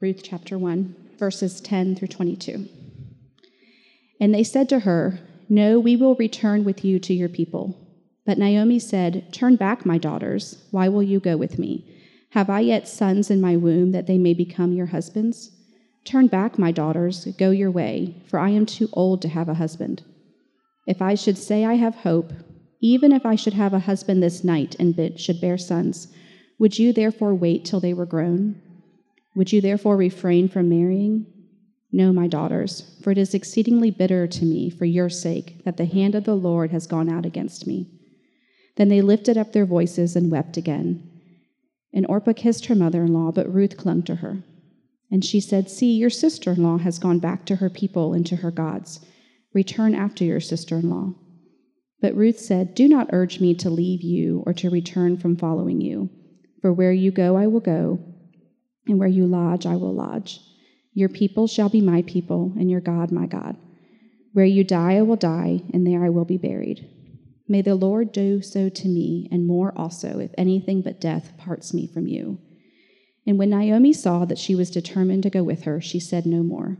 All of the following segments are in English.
Ruth chapter 1, verses 10 through 22. And they said to her, No, we will return with you to your people. But Naomi said, Turn back, my daughters. Why will you go with me? Have I yet sons in my womb that they may become your husbands? Turn back, my daughters, go your way, for I am too old to have a husband. If I should say I have hope, even if I should have a husband this night and should bear sons, would you therefore wait till they were grown? Would you therefore refrain from marrying? No, my daughters, for it is exceedingly bitter to me for your sake that the hand of the Lord has gone out against me. Then they lifted up their voices and wept again. And Orpah kissed her mother in law, but Ruth clung to her. And she said, See, your sister in law has gone back to her people and to her gods. Return after your sister in law. But Ruth said, Do not urge me to leave you or to return from following you. For where you go, I will go and where you lodge, I will lodge. Your people shall be my people, and your God my God. Where you die, I will die, and there I will be buried. May the Lord do so to me, and more also, if anything but death parts me from you. And when Naomi saw that she was determined to go with her, she said no more.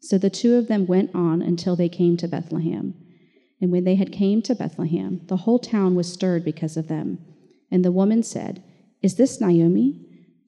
So the two of them went on until they came to Bethlehem. And when they had came to Bethlehem, the whole town was stirred because of them. And the woman said, Is this Naomi?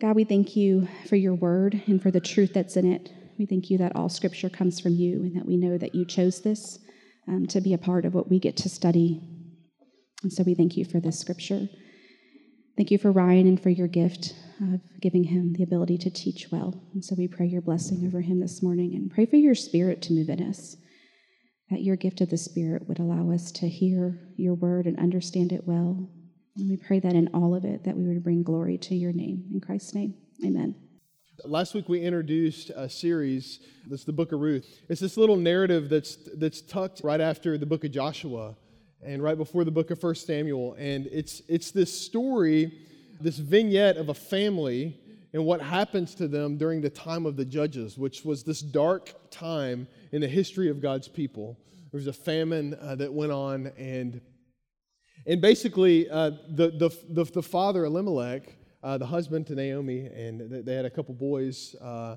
God, we thank you for your word and for the truth that's in it. We thank you that all scripture comes from you and that we know that you chose this um, to be a part of what we get to study. And so we thank you for this scripture. Thank you for Ryan and for your gift of giving him the ability to teach well. And so we pray your blessing over him this morning and pray for your spirit to move in us, that your gift of the Spirit would allow us to hear your word and understand it well and we pray that in all of it, that we would bring glory to your name. In Christ's name, amen. Last week we introduced a series that's the book of Ruth. It's this little narrative that's that's tucked right after the book of Joshua and right before the book of First Samuel. And it's it's this story, this vignette of a family and what happens to them during the time of the judges, which was this dark time in the history of God's people. There was a famine uh, that went on, and and basically, uh, the, the, the, the, father, Elimelech, uh, the husband to Naomi, and they had a couple boys, uh,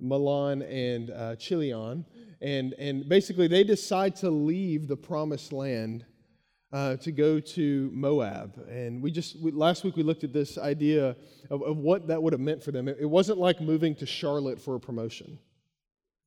Mahlon and uh, Chilion. And, and basically, they decide to leave the promised land uh, to go to Moab. And we just, we, last week, we looked at this idea of, of what that would have meant for them. It, it wasn't like moving to Charlotte for a promotion.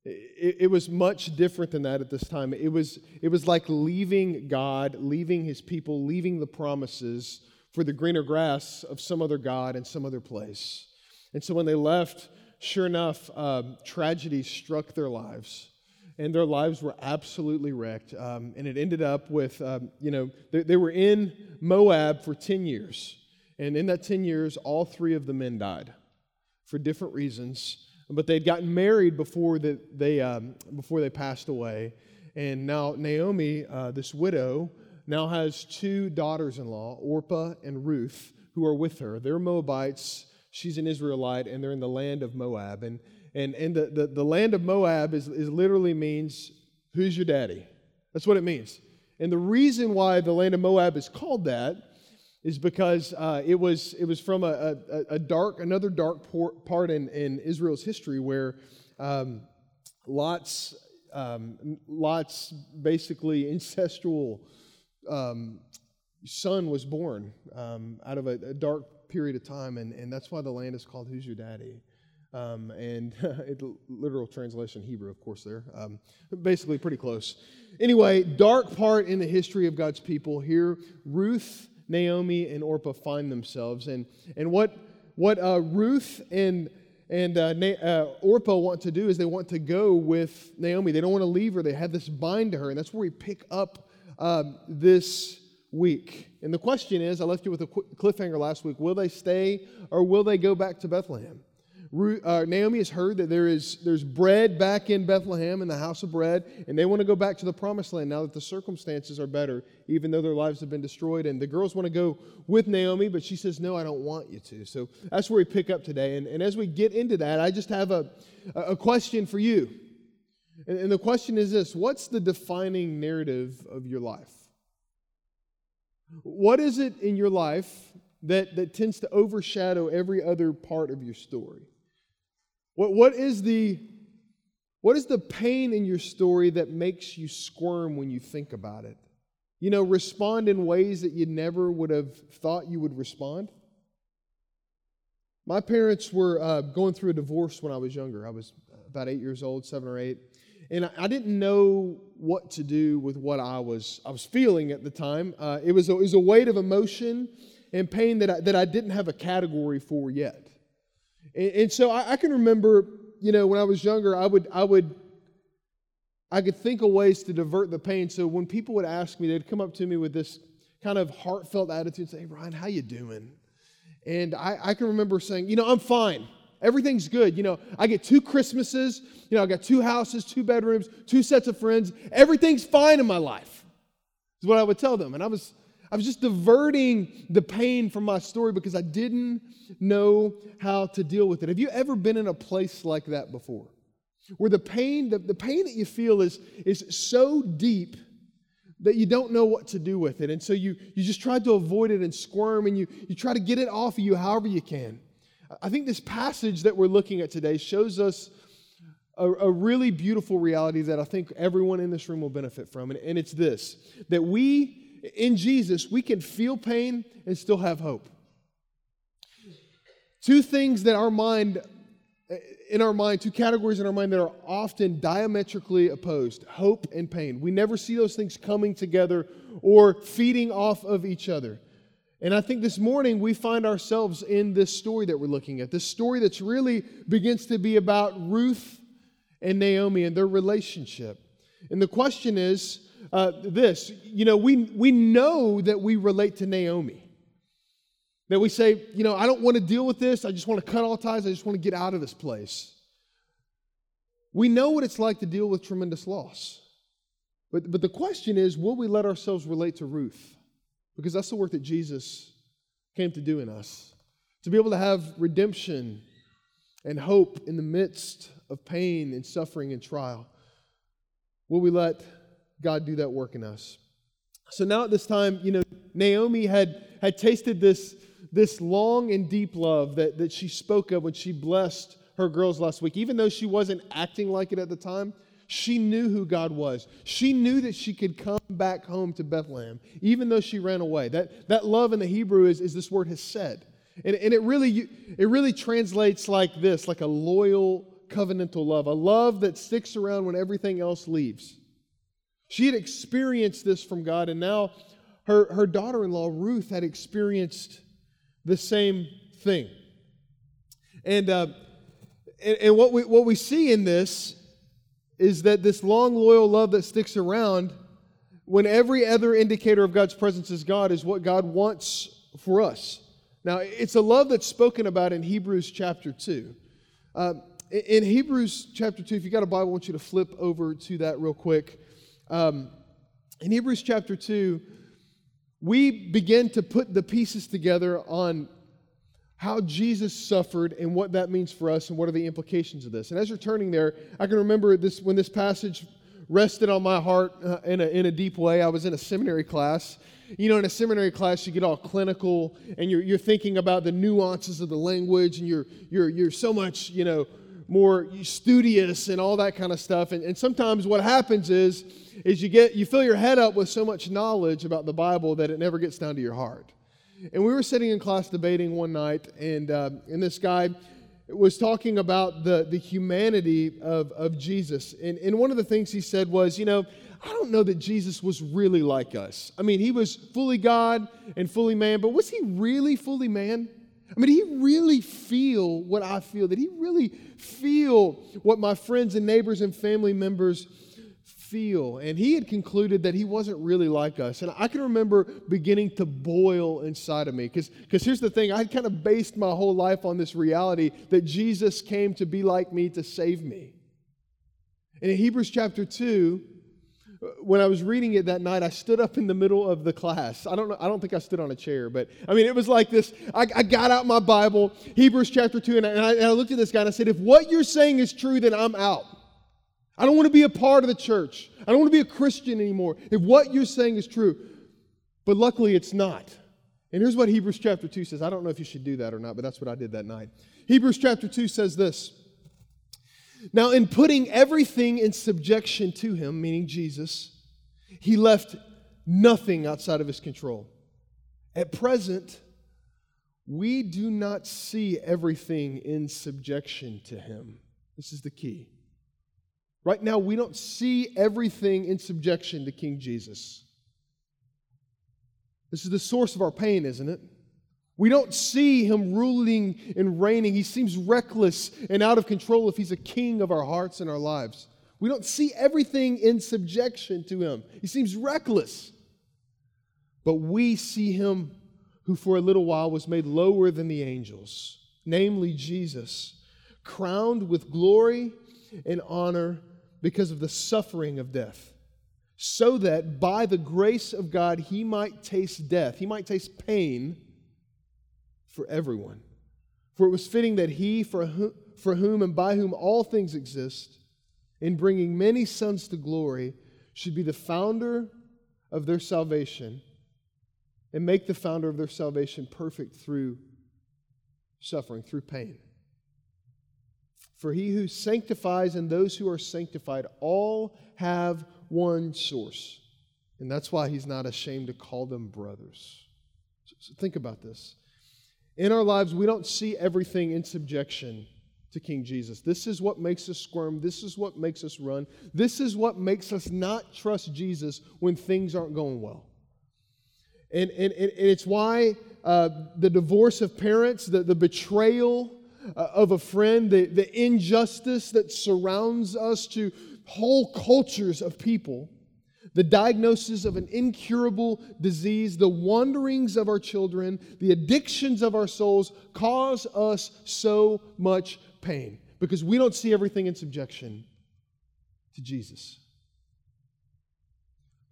It, it, was much different than that at this time. It was, it was like leaving God, leaving his people, leaving the promises for the greener grass of some other God in some other place. And so when they left, sure enough, um, tragedy struck their lives. And their lives were absolutely wrecked. Um, and it ended up with, um, you know, they, they were in Moab for 10 years. And in that 10 years, all three of the men died for different reasons but they'd gotten married before the, they, um, before they passed away. And now Naomi, uh, this widow, now has two daughters in law, Orpah and Ruth, who are with her. They're Moabites. She's an Israelite, and they're in the land of Moab. And, and, and the, the, the land of Moab is, is literally means, Who's your daddy? That's what it means. And the reason why the land of Moab is called that is because uh, it, was, it was from a, a, a dark, another dark part in, in Israel's history where um, Lot's, um, Lot's basically incestual um, son was born um, out of a, a, dark period of time, and, and that's why the land is called Who's Your Daddy? Um, and it, literal translation Hebrew, of course, there. Um, basically, pretty close. Anyway, dark part in the history of God's people. Here, Ruth Naomi and Orpah find themselves. And, and what, what uh, Ruth and, and uh, Na- uh, Orpah want to do is they want to go with Naomi. They don't want to leave her. They have this bind to her. And that's where we pick up um, this week. And the question is I left you with a cliffhanger last week will they stay or will they go back to Bethlehem? Uh, Naomi has heard that there is there's bread back in Bethlehem in the house of bread, and they want to go back to the promised land now that the circumstances are better, even though their lives have been destroyed. And the girls want to go with Naomi, but she says, No, I don't want you to. So that's where we pick up today. And, and as we get into that, I just have a, a question for you. And, and the question is this What's the defining narrative of your life? What is it in your life that, that tends to overshadow every other part of your story? What, what, is the, what is the pain in your story that makes you squirm when you think about it? You know, respond in ways that you never would have thought you would respond. My parents were uh, going through a divorce when I was younger. I was about eight years old, seven or eight. And I, I didn't know what to do with what I was, I was feeling at the time. Uh, it, was a, it was a weight of emotion and pain that I, that I didn't have a category for yet. And, and so I, I, can remember, you know, when I was younger, I would, I would, I could think of ways to divert the pain. So when people would ask me, they'd come up to me with this kind of heartfelt attitude say, hey, Ryan, how you doing? And I, I can remember saying, you know, I'm fine. Everything's good. You know, I get two Christmases. You know, I got two houses, two bedrooms, two sets of friends. Everything's fine in my life. Is what I would tell them. And I was I was just diverting the pain from my story because I didn't know how to deal with it. Have you ever been in a place like that before? Where the pain, the, the pain that you feel is, is so deep that you don't know what to do with it. And so you, you just try to avoid it and squirm and you, you try to get it off of you however you can. I think this passage that we're looking at today shows us a, a, really beautiful reality that I think everyone in this room will benefit from. And, and it's this that we in Jesus, we can feel pain and still have hope. Two things that our mind, in our mind, two categories in our mind that are often diametrically opposed hope and pain. We never see those things coming together or feeding off of each other. And I think this morning we find ourselves in this story that we're looking at. This story that's really begins to be about Ruth and Naomi and their relationship. And the question is uh, this you know, we, we know that we relate to Naomi. That we say, you know, I don't want to deal with this. I just want to cut all ties. I just want to get out of this place. We know what it's like to deal with tremendous loss. But, but the question is, will we let ourselves relate to Ruth? Because that's the work that Jesus came to do in us. To be able to have redemption and hope in the midst of pain and suffering and trial. Will we let God do that work in us. So now at this time, you know, Naomi had, had tasted this, this long and deep love that, that she spoke of when she blessed her girls last week. Even though she wasn't acting like it at the time, she knew who God was. She knew that she could come back home to Bethlehem, even though she ran away. That, that love in the Hebrew is, is this word hesed. And, and it, really, it really translates like this like a loyal, covenantal love, a love that sticks around when everything else leaves. She had experienced this from God, and now her, her daughter in law, Ruth, had experienced the same thing. And, uh, and, and, what, we, what we see in this is that this long, loyal love that sticks around when every other indicator of God's presence is God is what God wants for us. Now, it's a love that's spoken about in Hebrews chapter 2. Uh, in Hebrews chapter 2, if you got a Bible, I want you to flip over to that real quick. Um, in Hebrews chapter 2, we begin to put the pieces together on how Jesus suffered and what that means for us and what are the implications of this. And as you're turning there, I can remember this when this passage rested on my heart uh, in, a, in a deep way. I was in a seminary class. You know, in a seminary class, you get all clinical and you're, you're thinking about the nuances of the language and you're, you're, you're so much, you know, more studious and all that kind of stuff. And, and sometimes what happens is, is you get you fill your head up with so much knowledge about the Bible that it never gets down to your heart. And we were sitting in class debating one night, and uh, and this guy was talking about the, the humanity of, of Jesus. And, and one of the things he said was, you know, I don't know that Jesus was really like us. I mean, he was fully God and fully man, but was he really fully man? I mean, did he really feel what I feel? Did he really feel what my friends and neighbors and family members feel. And he had concluded that he wasn't really like us. And I can remember beginning to boil inside of me. Because here's the thing I had kind of based my whole life on this reality that Jesus came to be like me to save me. And in Hebrews chapter 2, when I was reading it that night, I stood up in the middle of the class. I don't know, I don't think I stood on a chair, but I mean, it was like this. I, I got out my Bible, Hebrews chapter 2, and I, and I looked at this guy and I said, If what you're saying is true, then I'm out. I don't want to be a part of the church. I don't want to be a Christian anymore if what you're saying is true. But luckily, it's not. And here's what Hebrews chapter 2 says. I don't know if you should do that or not, but that's what I did that night. Hebrews chapter 2 says this Now, in putting everything in subjection to him, meaning Jesus, he left nothing outside of his control. At present, we do not see everything in subjection to him. This is the key. Right now, we don't see everything in subjection to King Jesus. This is the source of our pain, isn't it? We don't see him ruling and reigning. He seems reckless and out of control if he's a king of our hearts and our lives. We don't see everything in subjection to him. He seems reckless. But we see him who for a little while was made lower than the angels, namely Jesus, crowned with glory and honor because of the suffering of death, so that by the grace of God he might taste death, he might taste pain for everyone. For it was fitting that he, for whom, for whom and by whom all things exist, in bringing many sons to glory, should be the founder of their salvation and make the founder of their salvation perfect through suffering, through pain. For he who sanctifies and those who are sanctified all have one source. And that's why he's not ashamed to call them brothers. So, think about this. In our lives, we don't see everything in subjection to King Jesus. This is what makes us squirm. This is what makes us run. This is what makes us not trust Jesus when things aren't going well. And, and, and it's why uh, the divorce of parents, the, the betrayal uh, of a friend, the, the injustice that surrounds us to whole cultures of people, the diagnosis of an incurable disease, the wanderings of our children, the addictions of our souls cause us so much pain because we don't see everything in subjection to Jesus.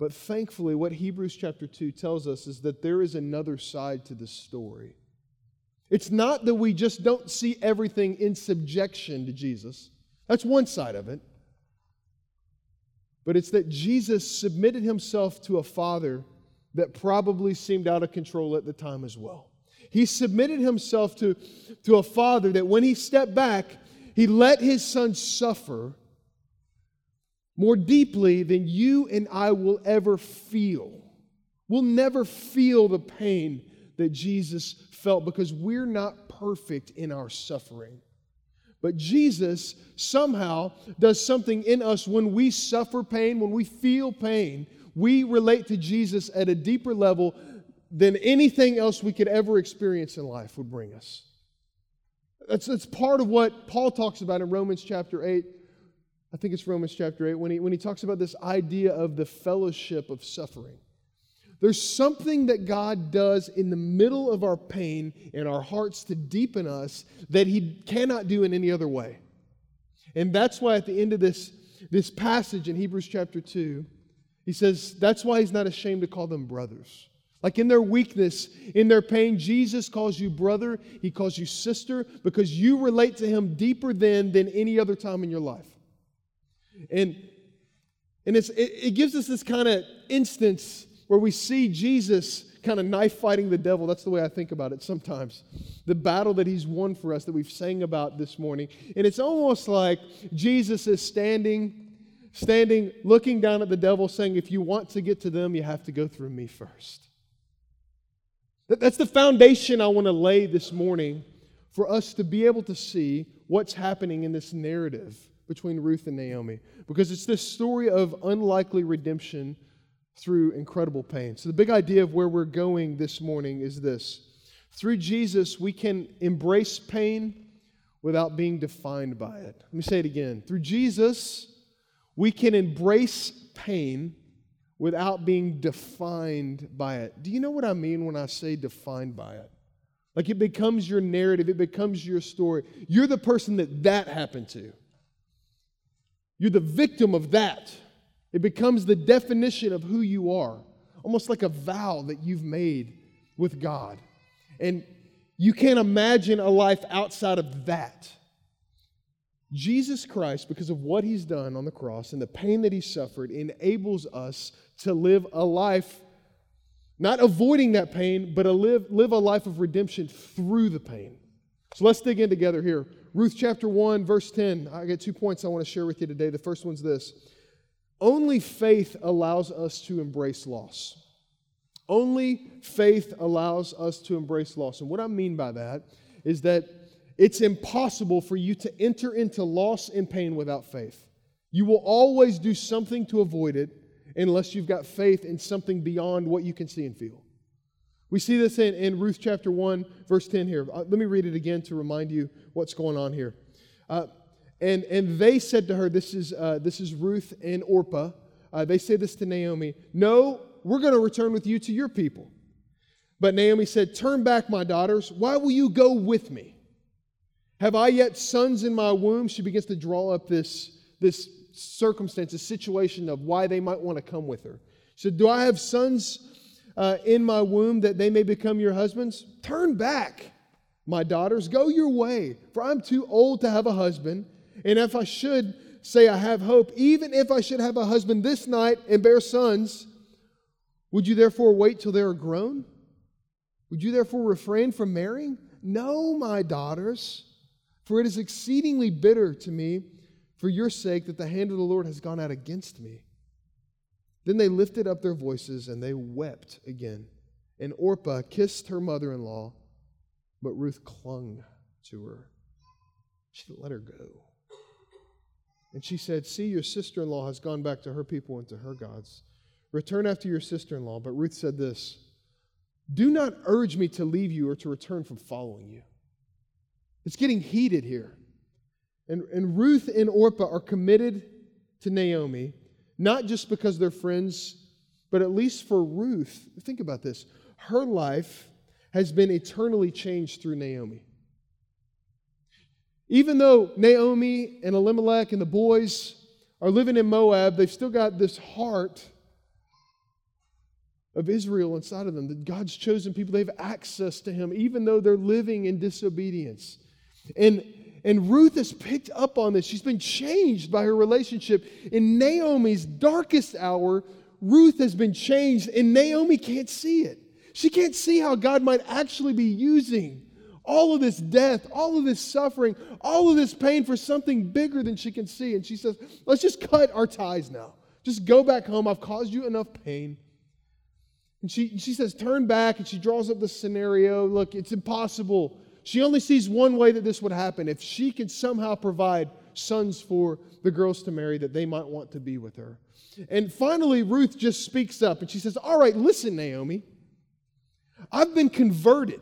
But thankfully, what Hebrews chapter 2 tells us is that there is another side to this story. It's not that we just don't see everything in subjection to Jesus. That's one side of it. But it's that Jesus submitted himself to a father that probably seemed out of control at the time as well. He submitted himself to, to a father that when he stepped back, he let his son suffer more deeply than you and I will ever feel. We'll never feel the pain that Jesus felt because we're not perfect in our suffering. But Jesus somehow does something in us when we suffer pain, when we feel pain. We relate to Jesus at a deeper level than anything else we could ever experience in life would bring us. That's, that's part of what Paul talks about in Romans chapter 8. I think it's Romans chapter 8 when he, when he talks about this idea of the fellowship of suffering. There's something that God does in the middle of our pain in our hearts to deepen us that He cannot do in any other way. And that's why at the end of this, this passage in Hebrews chapter 2, he says, that's why He's not ashamed to call them brothers. Like in their weakness, in their pain, Jesus calls you brother, He calls you sister, because you relate to Him deeper than, than any other time in your life. And, and it, it gives us this kind of instance where we see Jesus kind of knife fighting the devil. That's the way I think about it sometimes. The battle that he's won for us that we've sang about this morning. And it's almost like Jesus is standing, standing, looking down at the devil, saying, If you want to get to them, you have to go through me first. That's the foundation I want to lay this morning for us to be able to see what's happening in this narrative between Ruth and Naomi. Because it's this story of unlikely redemption through incredible pain. So, the big idea of where we're going this morning is this through Jesus, we can embrace pain without being defined by it. Let me say it again. Through Jesus, we can embrace pain without being defined by it. Do you know what I mean when I say defined by it? Like it becomes your narrative, it becomes your story. You're the person that that happened to. You're the victim of that. It becomes the definition of who you are, almost like a vow that you've made with God. And you can't imagine a life outside of that. Jesus Christ, because of what he's done on the cross and the pain that he suffered, enables us to live a life, not avoiding that pain, but a live, live a life of redemption through the pain. So let's dig in together here. Ruth chapter 1, verse 10. I got two points I want to share with you today. The first one's this Only faith allows us to embrace loss. Only faith allows us to embrace loss. And what I mean by that is that it's impossible for you to enter into loss and pain without faith. You will always do something to avoid it unless you've got faith in something beyond what you can see and feel. We see this in, in Ruth chapter 1, verse 10 here. Uh, let me read it again to remind you what's going on here. Uh, and, and they said to her, This is, uh, this is Ruth and Orpah. Uh, they say this to Naomi No, we're going to return with you to your people. But Naomi said, Turn back, my daughters. Why will you go with me? Have I yet sons in my womb? She begins to draw up this, this circumstance, a situation of why they might want to come with her. She said, Do I have sons uh, in my womb that they may become your husbands? Turn back, my daughters. Go your way, for I'm too old to have a husband. And if I should say I have hope, even if I should have a husband this night and bear sons, would you therefore wait till they are grown? Would you therefore refrain from marrying? No, my daughters, for it is exceedingly bitter to me for your sake that the hand of the Lord has gone out against me. Then they lifted up their voices and they wept again. And Orpah kissed her mother in law, but Ruth clung to her. She let her go. And she said, See, your sister in law has gone back to her people and to her gods. Return after your sister in law. But Ruth said this Do not urge me to leave you or to return from following you. It's getting heated here. And, and Ruth and Orpah are committed to Naomi, not just because they're friends, but at least for Ruth, think about this. Her life has been eternally changed through Naomi. Even though Naomi and Elimelech and the boys are living in Moab, they've still got this heart of Israel inside of them, that God's chosen people, they have access to Him, even though they're living in disobedience. And and Ruth has picked up on this. She's been changed by her relationship. In Naomi's darkest hour, Ruth has been changed, and Naomi can't see it. She can't see how God might actually be using all of this death, all of this suffering, all of this pain for something bigger than she can see. And she says, Let's just cut our ties now. Just go back home. I've caused you enough pain. And she, she says, Turn back. And she draws up the scenario. Look, it's impossible she only sees one way that this would happen if she could somehow provide sons for the girls to marry that they might want to be with her. And finally, Ruth just speaks up and she says, All right, listen, Naomi. I've been converted.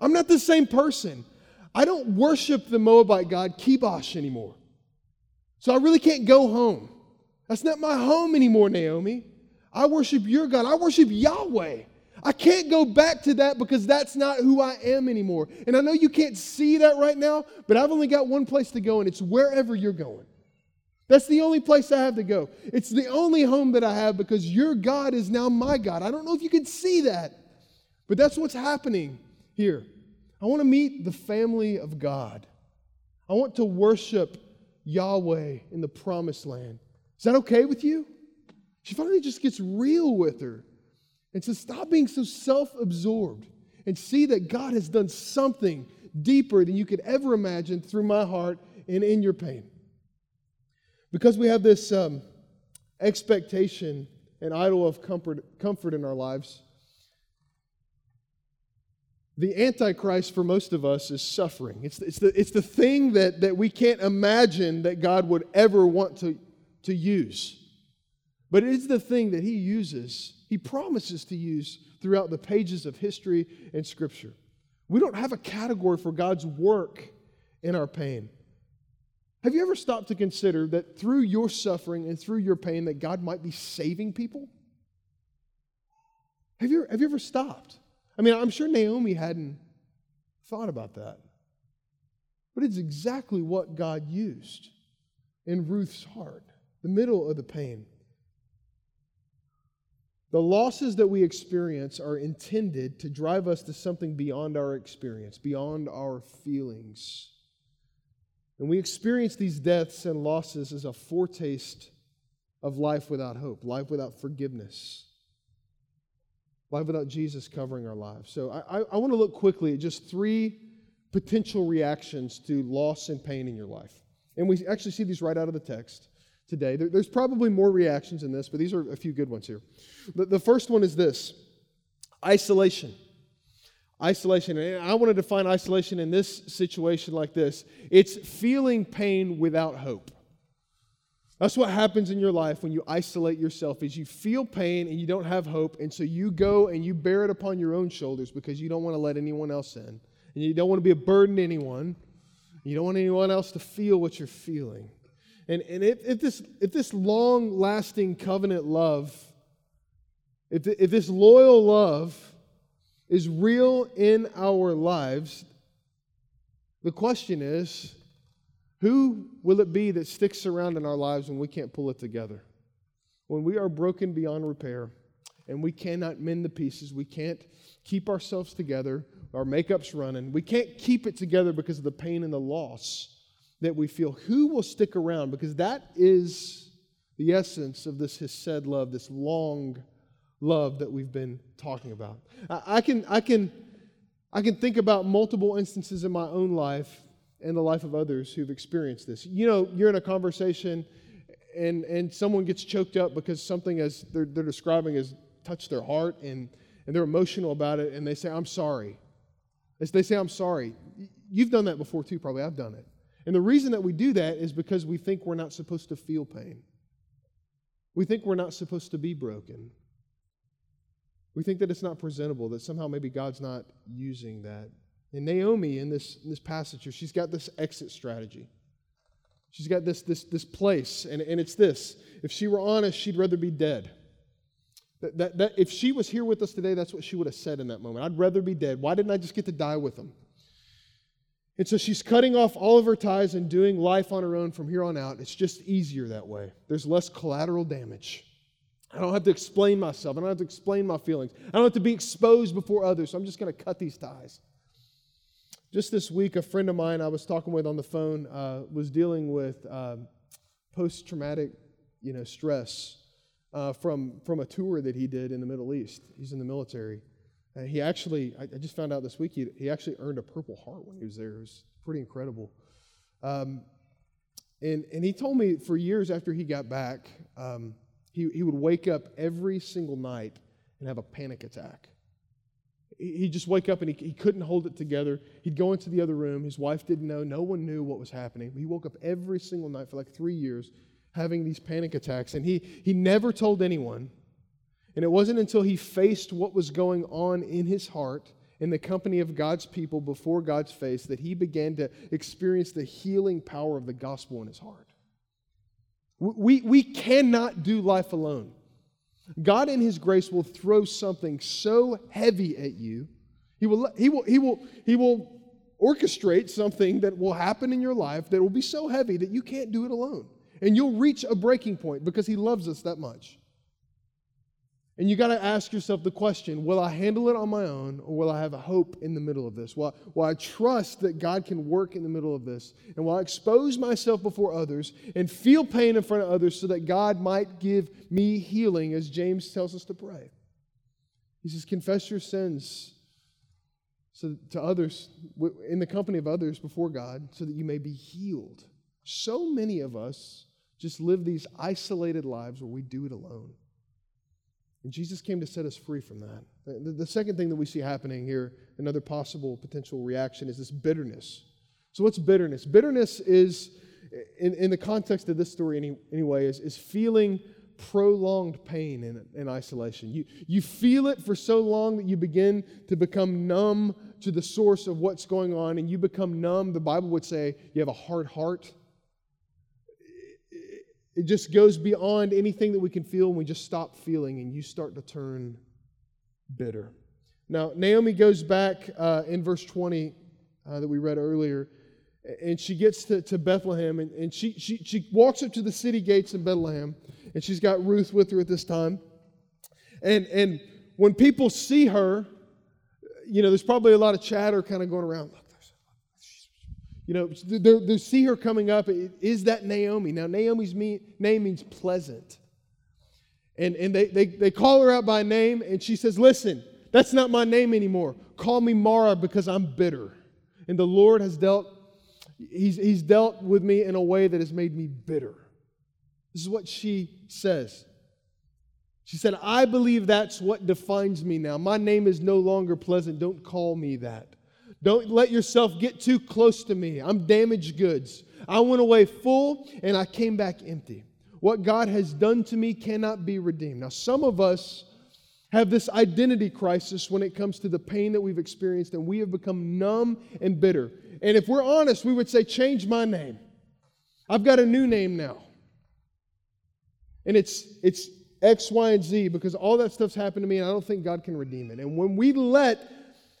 I'm not the same person. I don't worship the Moabite god Chemosh anymore. So I really can't go home. That's not my home anymore, Naomi. I worship your God. I worship Yahweh. I can't go back to that because that's not who I am anymore. And I know you can't see that right now, but I've only got one place to go, and it's wherever you're going. That's the only place I have to go. It's the only home that I have because your God is now my God. I don't know if you can see that, but that's what's happening here. I want to meet the family of God. I want to worship Yahweh in the promised land. Is that okay with you? She finally just gets real with her. And says, stop being so self absorbed and see that God has done something deeper than you could ever imagine through my heart and in your pain. Because we have this um, expectation and idol of comfort, comfort in our lives, the Antichrist for most of us is suffering. It's, it's, the, it's the thing that, that we can't imagine that God would ever want to, to use. But it is the thing that he uses he promises to use throughout the pages of history and Scripture. We don't have a category for God's work in our pain. Have you ever stopped to consider that through your suffering and through your pain that God might be saving people? Have you, have you ever stopped? I mean, I'm sure Naomi hadn't thought about that. But it's exactly what God used in Ruth's heart, the middle of the pain. The losses that we experience are intended to drive us to something beyond our experience, beyond our feelings. And we experience these deaths and losses as a foretaste of life without hope, life without forgiveness, life without Jesus covering our lives. So I, I, want to look quickly at just three potential reactions to loss and pain in your life. And we actually see these right out of the text today. There, there's probably more reactions in this, but these are a few good ones here. The, the first one is this isolation. Isolation. And I want to define isolation in this situation like this it's feeling pain without hope. That's what happens in your life when you isolate yourself is you feel pain and you don't have hope and so you go and you bear it upon your own shoulders because you don't want to let anyone else in and you don't want to be a burden to anyone. You don't want anyone else to feel what you're feeling. And, and if, if, this, if this long lasting covenant love, if, the, if this loyal love is real in our lives, the question is who will it be that sticks around in our lives when we can't pull it together? When we are broken beyond repair and we cannot mend the pieces, we can't keep ourselves together, our makeup's running, we can't keep it together because of the pain and the loss that we feel. Who will stick around? Because that is the essence of this Hesed love, this long love that we've been talking about. I, can, I, can, I can think about multiple instances in my own life and the life of others who've experienced this. You know, you're in a conversation and, and someone gets choked up because something as they're, they're describing has touched their heart and, and they're emotional about it and they say, I'm sorry. As They say, I'm sorry. You've done that before too, probably. I've done it. And the reason that we do that is because we think we're not supposed to feel pain. We think we're not supposed to be broken. We think that it's not presentable, that somehow maybe God's not using that. And Naomi, in this, in this passage here, she's got this exit strategy. She's got this, this, this place, and, and it's this. If she were honest, she'd rather be dead. That, that, that, if she was here with us today, that's what she would have said in that moment. I'd rather be dead. Why didn't I just get to die with him? And so she's cutting off all of her ties and doing life on her own from here on out. It's just easier that way. There's less collateral damage. I don't have to explain myself. I don't have to explain my feelings. I don't have to be exposed before others. So I'm just going to cut these ties. Just this week, a friend of mine I was talking with on the phone uh, was dealing with um, post-traumatic, you know, stress uh, from from a tour that he did in the Middle East. He's in the military. Uh, he actually, I, I, just found out this week, he, he actually earned a Purple Heart when he was there. It was pretty incredible. Um, and, and he told me for years after he got back, um, he, he would wake up every single night and have a panic attack. He'd just wake up and he, he couldn't hold it together. He'd go into the other room. His wife didn't know. No one knew what was happening. He woke up every single night for like three years having these panic attacks. And he, he never told anyone. And it wasn't until he faced what was going on in his heart in the company of God's people before God's face that he began to experience the healing power of the gospel in his heart. We, we cannot do life alone. God, in His grace, will throw something so heavy at you. He will, he will, he will, he will orchestrate something that will happen in your life that will be so heavy that you can't do it alone. And you'll reach a breaking point because He loves us that much. And you got to ask yourself the question will I handle it on my own or will I have a hope in the middle of this? Will, will I trust that God can work in the middle of this? And will I expose myself before others and feel pain in front of others so that God might give me healing, as James tells us to pray? He says, Confess your sins so to others, in the company of others before God, so that you may be healed. So many of us just live these isolated lives where we do it alone. And Jesus came to set us free from that. The, the, second thing that we see happening here, another possible potential reaction, is this bitterness. So, what's bitterness? Bitterness is, in, in the context of this story any, anyway, is, is feeling prolonged pain in, in isolation. You, you feel it for so long that you begin to become numb to the source of what's going on, and you become numb. The Bible would say you have a hard heart. It just goes beyond anything that we can feel and we just stop feeling and you start to turn bitter. Now, Naomi goes back uh, in verse 20 uh, that we read earlier, and she gets to, to Bethlehem, and, and she, she, she walks up to the city gates in Bethlehem, and she's got Ruth with her at this time. And, and when people see her, you know, there's probably a lot of chatter kind of going around. Look, you know, they, see her coming up. Is that Naomi? Now, Naomi's name means pleasant. And, and they, they, they call her out by name, and she says, Listen, that's not my name anymore. Call me Mara because I'm bitter. And the Lord has dealt, he's, he's dealt with me in a way that has made me bitter. This is what she says. She said, I believe that's what defines me now. My name is no longer pleasant. Don't call me that. Don't let yourself get too close to me. I'm damaged goods. I went away full and I came back empty. What God has done to me cannot be redeemed. Now, some of us have this identity crisis when it comes to the pain that we've experienced, and we have become numb and bitter. And if we're honest, we would say, Change my name. I've got a new name now. And it's, it's X, Y, and Z because all that stuff's happened to me, and I don't think God can redeem it. And when we let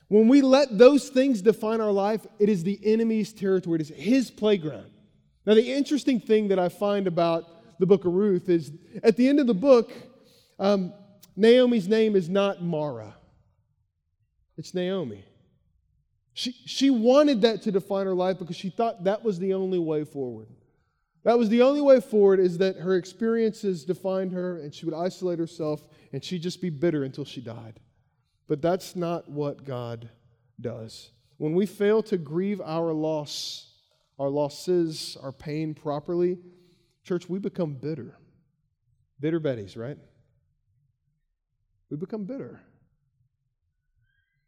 when we let those things define our life, it is the enemy's territory, it is his playground. Now, the interesting thing that I find about the book of Ruth is at the end of the book, um, Naomi's name is not Mara, it's Naomi. She, she wanted that to define her life because she thought that was the only way forward. That was the only way forward is that her experiences defined her and she would isolate herself and she'd just be bitter until she died. But that's not what God does. When we fail to grieve our loss, our losses, our pain properly, church, we become bitter. Bitter Betties, right? We become bitter.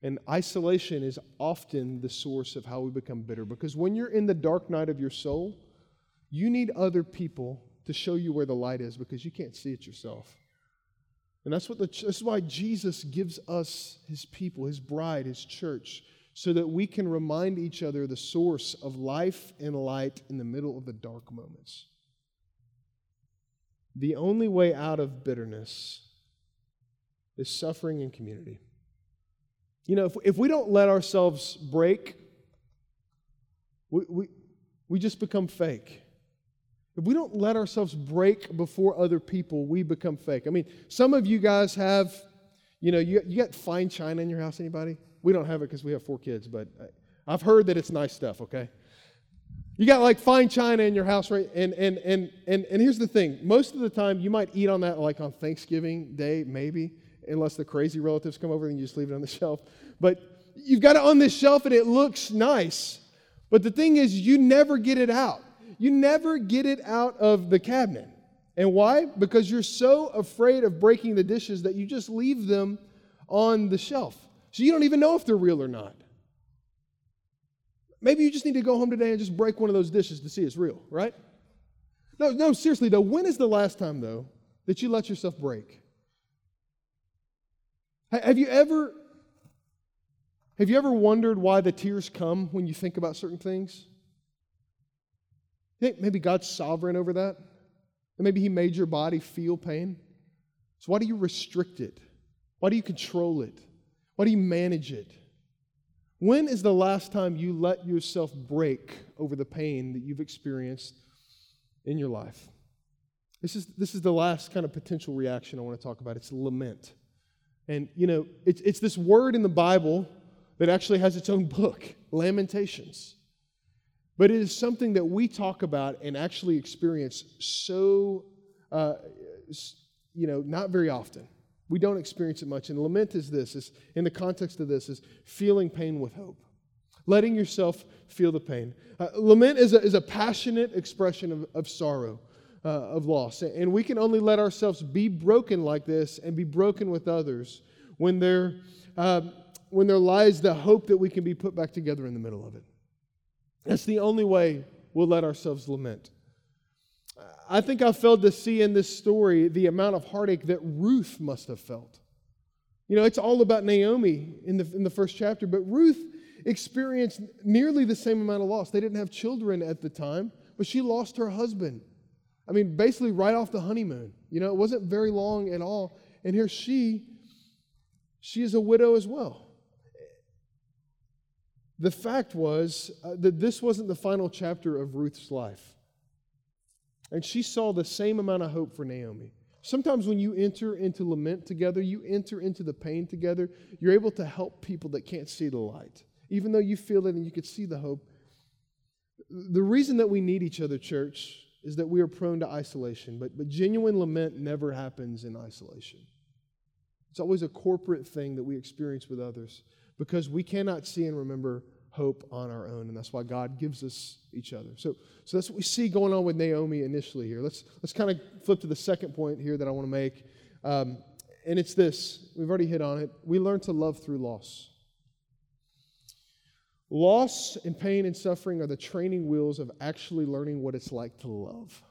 And isolation is often the source of how we become bitter because when you're in the dark night of your soul, you need other people to show you where the light is because you can't see it yourself. And that's, what the, that's why Jesus gives us his people, his bride, his church, so that we can remind each other the source of life and light in the middle of the dark moments. The only way out of bitterness is suffering in community. You know, if, if we don't let ourselves break, we, we, we just become fake. If we don't let ourselves break before other people, we become fake. I mean, some of you guys have, you know, you, you got fine china in your house, anybody? We don't have it because we have four kids, but I've heard that it's nice stuff, okay? You got like fine china in your house, right? And, and, and, and, and here's the thing most of the time, you might eat on that like on Thanksgiving Day, maybe, unless the crazy relatives come over and you just leave it on the shelf. But you've got it on this shelf and it looks nice. But the thing is, you never get it out you never get it out of the cabinet. And why? Because you're so afraid of breaking the dishes that you just leave them on the shelf. So you don't even know if they're real or not. Maybe you just need to go home today and just break one of those dishes to see it's real, right? No, no, seriously though, when is the last time though that you let yourself break? Have you ever have you ever wondered why the tears come when you think about certain things? Think maybe God's sovereign over that? And maybe He made your body feel pain? So why do you restrict it? Why do you control it? Why do you manage it? When is the last time you let yourself break over the pain that you've experienced in your life? This is, this is the last kind of potential reaction I want to talk about. It's lament. And, you know, it's, it's this word in the Bible that actually has its own book, Lamentations. But it is something that we talk about and actually experience so, uh, you know, not very often. We don't experience it much. And lament is this, is in the context of this, is feeling pain with hope. Letting yourself feel the pain. Uh, lament is a, is a passionate expression of, of sorrow, uh, of loss. And we can only let ourselves be broken like this and be broken with others when there, uh, when there lies the hope that we can be put back together in the middle of it. That's the only way we'll let ourselves lament. I think I failed to see in this story the amount of heartache that Ruth must have felt. You know, it's all about Naomi in the, in the first chapter, but Ruth experienced nearly the same amount of loss. They didn't have children at the time, but she lost her husband. I mean, basically right off the honeymoon. You know, it wasn't very long at all. And here she, she is a widow as well. The fact was uh, that this wasn't the final chapter of Ruth's life. And she saw the same amount of hope for Naomi. Sometimes when you enter into lament together, you enter into the pain together, you're able to help people that can't see the light. Even though you feel it and you could see the hope. The reason that we need each other, church, is that we are prone to isolation, but, but genuine lament never happens in isolation. It's always a corporate thing that we experience with others because we cannot see and remember hope on our own, and that's why God gives us each other. So, so that's what we see going on with Naomi initially here. Let's let's kind of flip to the second point here that I want to make, um, and it's this. We've already hit on it. We learn to love through loss. Loss and pain and suffering are the training wheels of actually learning what it's like to love.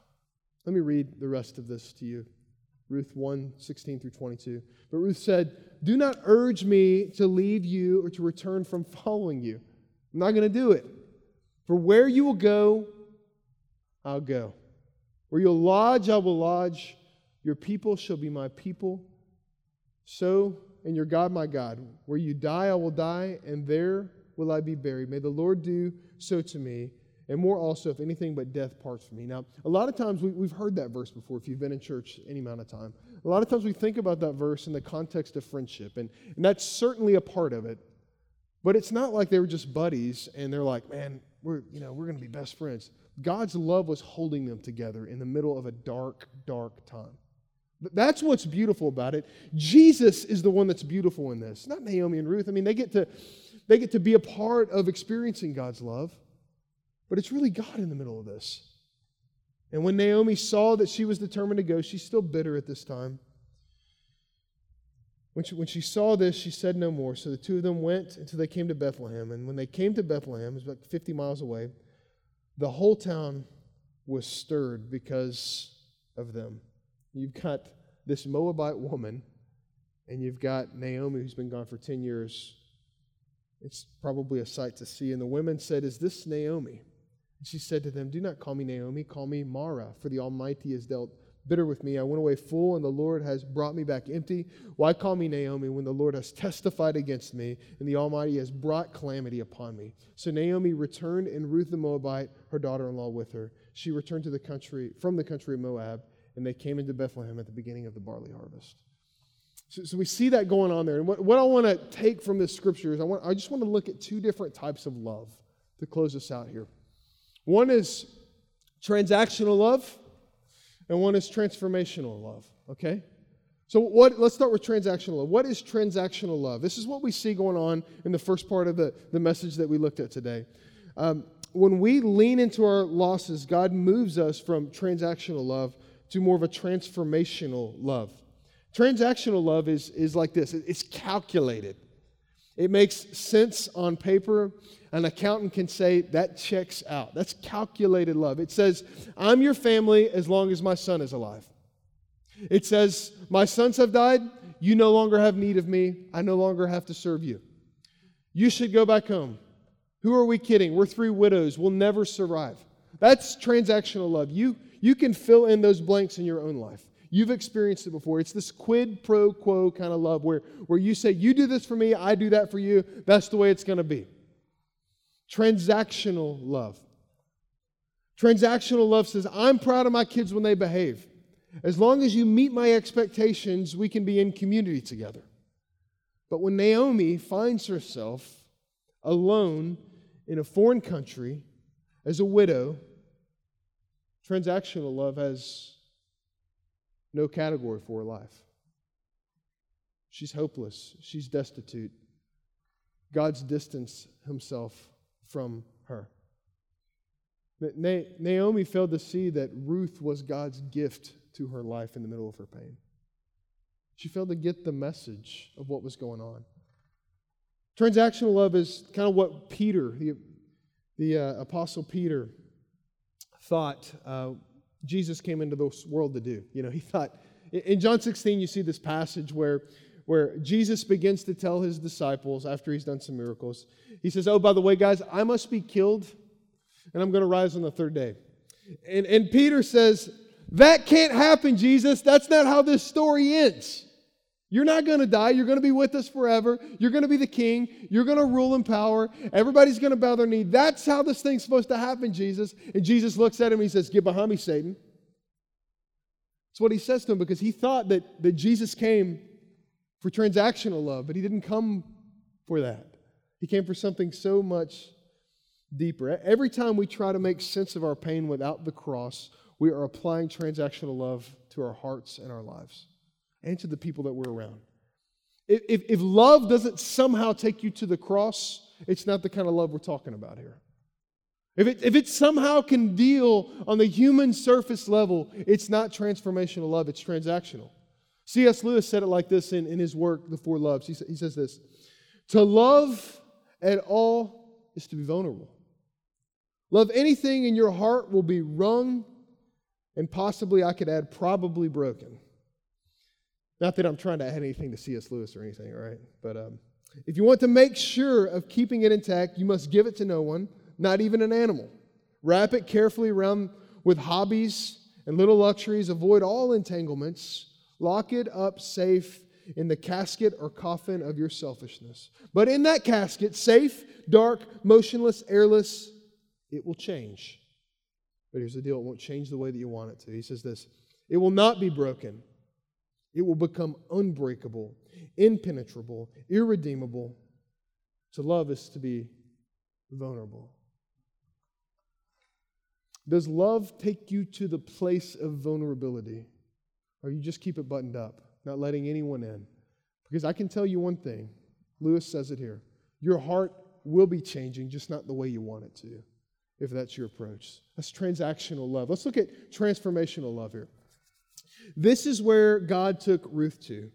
Let me read the rest of this to you. Ruth 1 16 through 22. But Ruth said, Do not urge me to leave you or to return from following you. I'm not going to do it. For where you will go, I'll go. Where you'll lodge, I will lodge. Your people shall be my people. So, and your God, my God. Where you die, I will die, and there will I be buried. May the Lord do so to me, and more also, if anything but death parts from me. Now, a lot of times we, have heard that verse before, if you've been in church any amount of time. A lot of times we think about that verse in the context of friendship, and, and that's certainly a part of it. But it's not like they were just buddies and they're like, man, we're, you know, we're going to be best friends. God's love was holding them together in the middle of a dark, dark time. That's what's beautiful about it. Jesus is the one that's beautiful in this, not Naomi and Ruth. I mean, they get to, they get to be a part of experiencing God's love, but it's really God in the middle of this. And when Naomi saw that she was determined to go, she's still bitter at this time. When she, when she saw this, she said no more. So the two of them went until they came to Bethlehem. And when they came to Bethlehem, it was about 50 miles away, the whole town was stirred because of them. You've got this Moabite woman, and you've got Naomi, who's been gone for 10 years. It's probably a sight to see. And the women said, Is this Naomi? And she said to them, Do not call me Naomi, call me Mara, for the Almighty has dealt bitter with me. I went away full, and the Lord has brought me back empty. Why call me Naomi when the Lord has testified against me, and the Almighty has brought calamity upon me? So Naomi returned, and Ruth the Moabite, her daughter-in-law, with her. She returned to the country from the country of Moab, and they came into Bethlehem at the beginning of the barley harvest. So, so we see that going on there. And what, what I want to take from this scripture is I, want, I just want to look at two different types of love to close us out here. One is transactional love, and one is transformational love, okay? So what let's start with transactional love. What is transactional love? This is what we see going on in the first part of the, the message that we looked at today. Um, when we lean into our losses, God moves us from transactional love to more of a transformational love. Transactional love is, is like this it's calculated. It makes sense on paper. An accountant can say that checks out. That's calculated love. It says, I'm your family as long as my son is alive. It says, My sons have died. You no longer have need of me. I no longer have to serve you. You should go back home. Who are we kidding? We're three widows. We'll never survive. That's transactional love. You, you can fill in those blanks in your own life. You've experienced it before. It's this quid pro quo kind of love where, where you say, You do this for me, I do that for you. That's the way it's going to be. Transactional love. Transactional love says, I'm proud of my kids when they behave. As long as you meet my expectations, we can be in community together. But when Naomi finds herself alone in a foreign country as a widow, transactional love has no category for her life. She's hopeless. She's destitute. God's distanced himself from her. Naomi failed to see that Ruth was God's gift to her life in the middle of her pain. She failed to get the message of what was going on. Transactional love is kind of what Peter, the, the uh, Apostle Peter, thought uh, Jesus came into this world to do. You know, he thought, in John 16, you see this passage where, where Jesus begins to tell his disciples after he's done some miracles, he says, Oh, by the way, guys, I must be killed and I'm going to rise on the third day. And, and Peter says, That can't happen, Jesus. That's not how this story ends. You're not going to die. You're going to be with us forever. You're going to be the king. You're going to rule in power. Everybody's going to bow their knee. That's how this thing's supposed to happen, Jesus. And Jesus looks at him and he says, Get behind me, Satan. That's what he says to him because he thought that, that Jesus came for transactional love, but he didn't come for that. He came for something so much deeper. Every time we try to make sense of our pain without the cross, we are applying transactional love to our hearts and our lives and to the people that we're around. If, if, love doesn't somehow take you to the cross, it's not the kind of love we're talking about here. If it, if it somehow can deal on the human surface level, it's not transformational love, it's transactional. C.S. Lewis said it like this in, in his work, The Four Loves. He, he says this To love at all is to be vulnerable. Love anything in your heart will be wrung and possibly, I could add, probably broken. Not that I'm trying to add anything to C.S. Lewis or anything, all right? But um, if you want to make sure of keeping it intact, you must give it to no one, not even an animal. Wrap it carefully around with hobbies and little luxuries. Avoid all entanglements. Lock it up safe in the casket or coffin of your selfishness. But in that casket, safe, dark, motionless, airless, it will change. But here's the deal it won't change the way that you want it to. He says this it will not be broken. It will become unbreakable, impenetrable, irredeemable. To love is to be vulnerable. Does love take you to the place of vulnerability? Or you just keep it buttoned up, not letting anyone in? Because I can tell you one thing. Lewis says it here. Your heart will be changing, just not the way you want it to, if that's your approach. That's transactional love. Let's look at transformational love here. This is where God took Ruth to.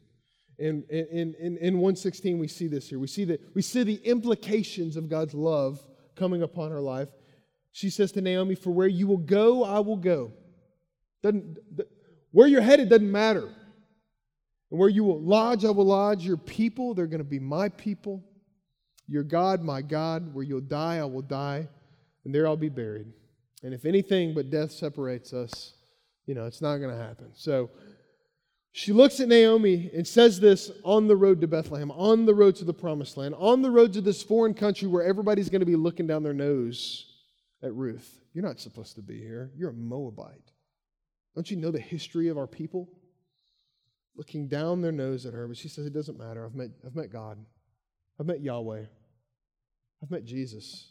In, in, in, in 116, we see this here. We see, that, we see the implications of God's love coming upon her life. She says to Naomi, For where you will go, I will go. Doesn't, where you're headed doesn't matter. And where you will lodge, I will lodge. Your people, they're going to be my people. Your God, my God. Where you'll die, I will die. And there I'll be buried. And if anything but death separates us, you know, it's not going to happen. So she looks at Naomi and says this on the road to Bethlehem, on the road to the promised land, on the road to this foreign country where everybody's going to be looking down their nose at Ruth. You're not supposed to be here. You're a Moabite. Don't you know the history of our people? Looking down their nose at her, but she says, It doesn't matter. I've met, I've met God. I've met Yahweh. I've met Jesus.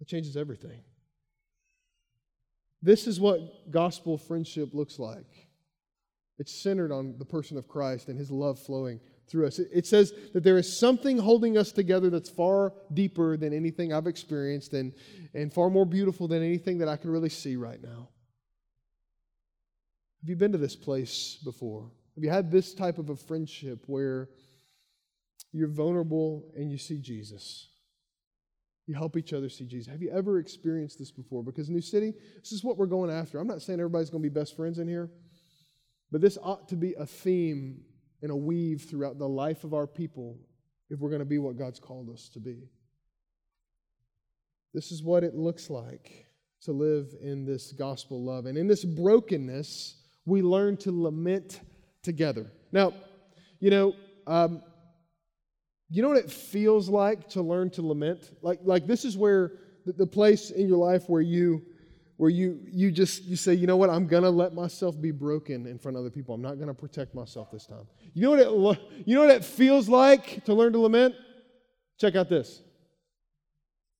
It changes everything. This is what gospel friendship looks like. It's centered on the person of Christ and his love flowing through us. It says that there is something holding us together that's far deeper than anything I've experienced and, and far more beautiful than anything that I can really see right now. Have you been to this place before? Have you had this type of a friendship where you're vulnerable and you see Jesus? You help each other see Jesus. Have you ever experienced this before? Because New City, this is what we're going after. I'm not saying everybody's going to be best friends in here, but this ought to be a theme and a weave throughout the life of our people if we're going to be what God's called us to be. This is what it looks like to live in this gospel love. And in this brokenness, we learn to lament together. Now, you know, um, you know what it feels like to learn to lament? Like, like this is where the, the place in your life where you where you you just you say, you know what, I'm gonna let myself be broken in front of other people. I'm not gonna protect myself this time. You know what it you know what it feels like to learn to lament? Check out this.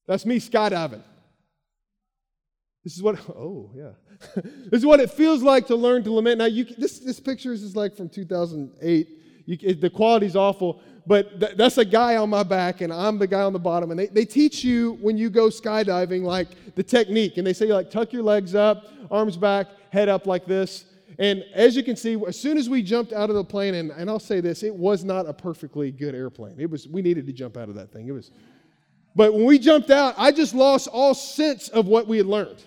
That's me skydiving. This is what oh yeah. this is what it feels like to learn to lament. Now you this this picture is like from 2008. You, it, the quality's awful, but th- that's a guy on my back and I'm the guy on the bottom. And they, they teach you when you go skydiving, like the technique. And they say, like, tuck your legs up, arms back, head up like this. And as you can see, as soon as we jumped out of the plane, and, and I'll say this, it was not a perfectly good airplane. It was, we needed to jump out of that thing. It was, but when we jumped out, I just lost all sense of what we had learned.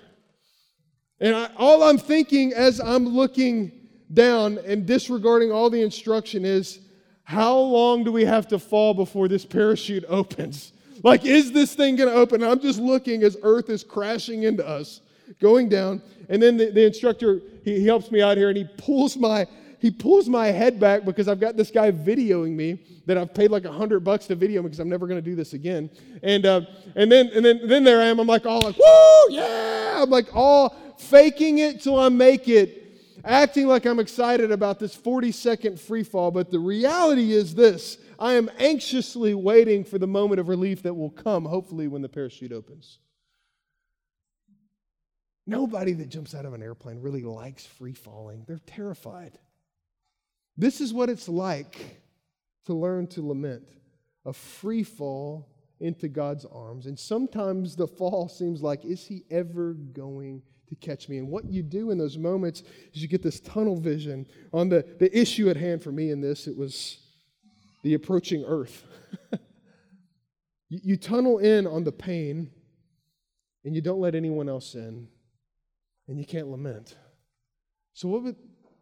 And I, all I'm thinking as I'm looking down and disregarding all the instruction is, how long do we have to fall before this parachute opens? Like, is this thing going to open? I'm just looking as Earth is crashing into us. going down. And then the, the instructor, he, he helps me out here and he pulls my he pulls my head back because I've got this guy videoing me that I've paid like a hundred bucks to video because I'm never going to do this again. And uh, and then and then then there I am. I'm like all like woo yeah. I'm like all faking it till I make it, acting like I'm excited about this 40 second free fall. But the reality is this: I am anxiously waiting for the moment of relief that will come, hopefully when the parachute opens. Nobody that jumps out of an airplane really likes free falling. They're terrified. This is what it's like to learn to lament a free fall into God's arms. And sometimes the fall seems like, is he ever going to catch me? And what you do in those moments is you get this tunnel vision on the, the issue at hand for me in this. It was the approaching earth. you, you tunnel in on the pain and you don't let anyone else in and you can't lament. So, what would,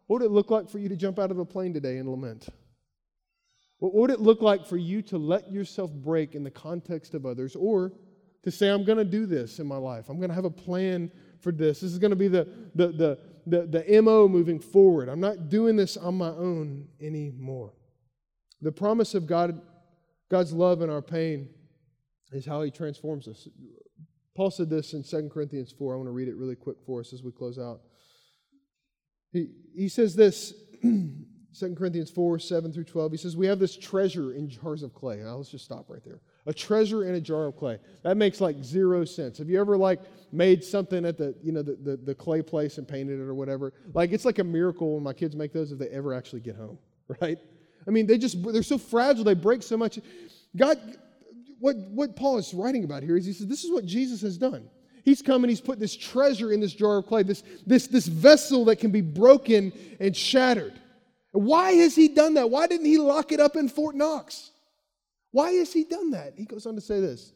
what would it look like for you to jump out of a plane today and lament? What would it look like for you to let yourself break in the context of others or to say, I'm going to do this in my life? I'm going to have a plan for this. This is going to be the, the, the, the, the MO moving forward. I'm not doing this on my own anymore. The promise of God, God's love in our pain is how He transforms us. Paul said this in 2 Corinthians 4. I want to read it really quick for us as we close out. He, he says this, 2 Corinthians 4, 7 through 12. He says, We have this treasure in jars of clay. Now let's just stop right there. A treasure in a jar of clay. That makes like zero sense. Have you ever like made something at the, you know, the, the, the clay place and painted it or whatever? Like it's like a miracle when my kids make those if they ever actually get home, right? I mean, they just, they're so fragile, they break so much. God, what, what Paul is writing about here is he says, this is what Jesus has done. He's come and he's put this treasure in this jar of clay, this, this, this vessel that can be broken and shattered. Why has he done that? Why didn't he lock it up in Fort Knox? Why has he done that? He goes on to say this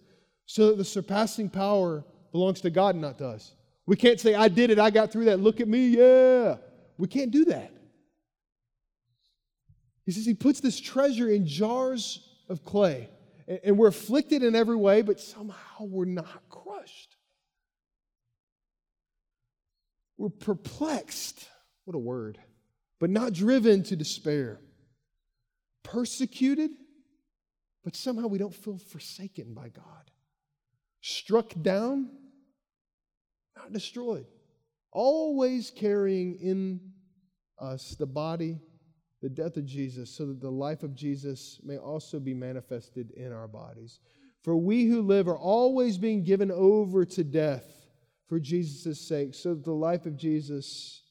so that the surpassing power belongs to God, and not to us. We can't say, I did it, I got through that, look at me, yeah. We can't do that. He says he puts this treasure in jars of clay, and we're afflicted in every way, but somehow we're not crushed. We're perplexed. What a word. But not driven to despair. Persecuted, but somehow we don't feel forsaken by God. Struck down, not destroyed. Always carrying in us the body, the death of Jesus, so that the life of Jesus may also be manifested in our bodies. For we who live are always being given over to death for Jesus' sake, so that the life of Jesus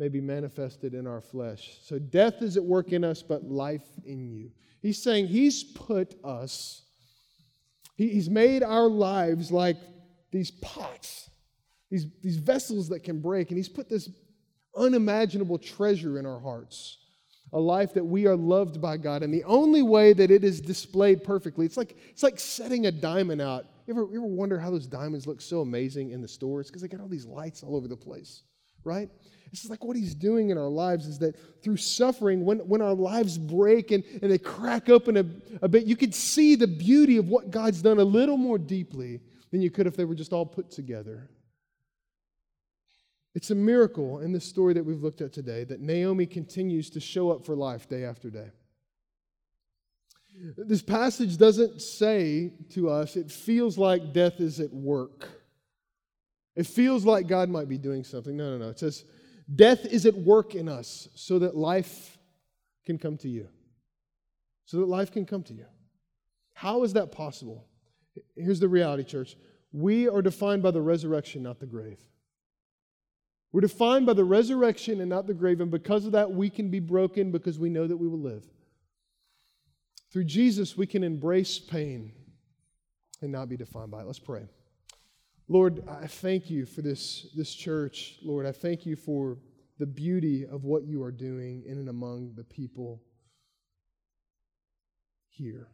may be manifested in our flesh. So death is at work in us, but life in you. He's saying He's put us, He's made our lives like these pots, these, these vessels that can break, and He's put this unimaginable treasure in our hearts. A life that we are loved by God. And the only way that it is displayed perfectly, it's like, it's like setting a diamond out you ever, you ever wonder how those diamonds look so amazing in the stores? Because they got all these lights all over the place, right? This is like what he's doing in our lives is that through suffering, when, when our lives break and, and they crack open a, a bit, you can see the beauty of what God's done a little more deeply than you could if they were just all put together. It's a miracle in this story that we've looked at today that Naomi continues to show up for life day after day. This passage doesn't say to us, it feels like death is at work. It feels like God might be doing something. No, no, no. It says, death is at work in us so that life can come to you. So that life can come to you. How is that possible? Here's the reality, church. We are defined by the resurrection, not the grave. We're defined by the resurrection and not the grave, and because of that, we can be broken because we know that we will live. Through Jesus, we can embrace pain and not be defined by it. Let's pray. Lord, I thank you for this, this church. Lord, I thank you for the beauty of what you are doing in and among the people here.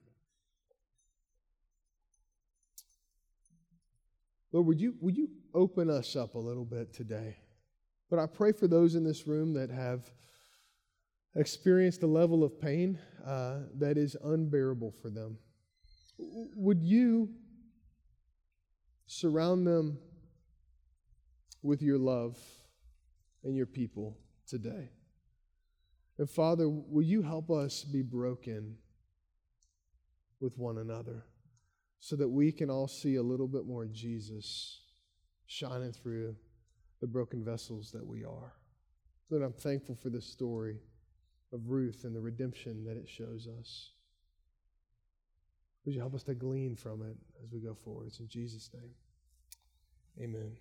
Lord, would you, would you open us up a little bit today? But I pray for those in this room that have experienced a level of pain uh, that is unbearable for them. Would you surround them with your love and your people today. And Father, will you help us be broken with one another so that we can all see a little bit more Jesus shining through the broken vessels that we are? Lord, I'm thankful for this story of Ruth and the redemption that it shows us. Would you help us to glean from it as we go forward? It's in Jesus' name. Amen.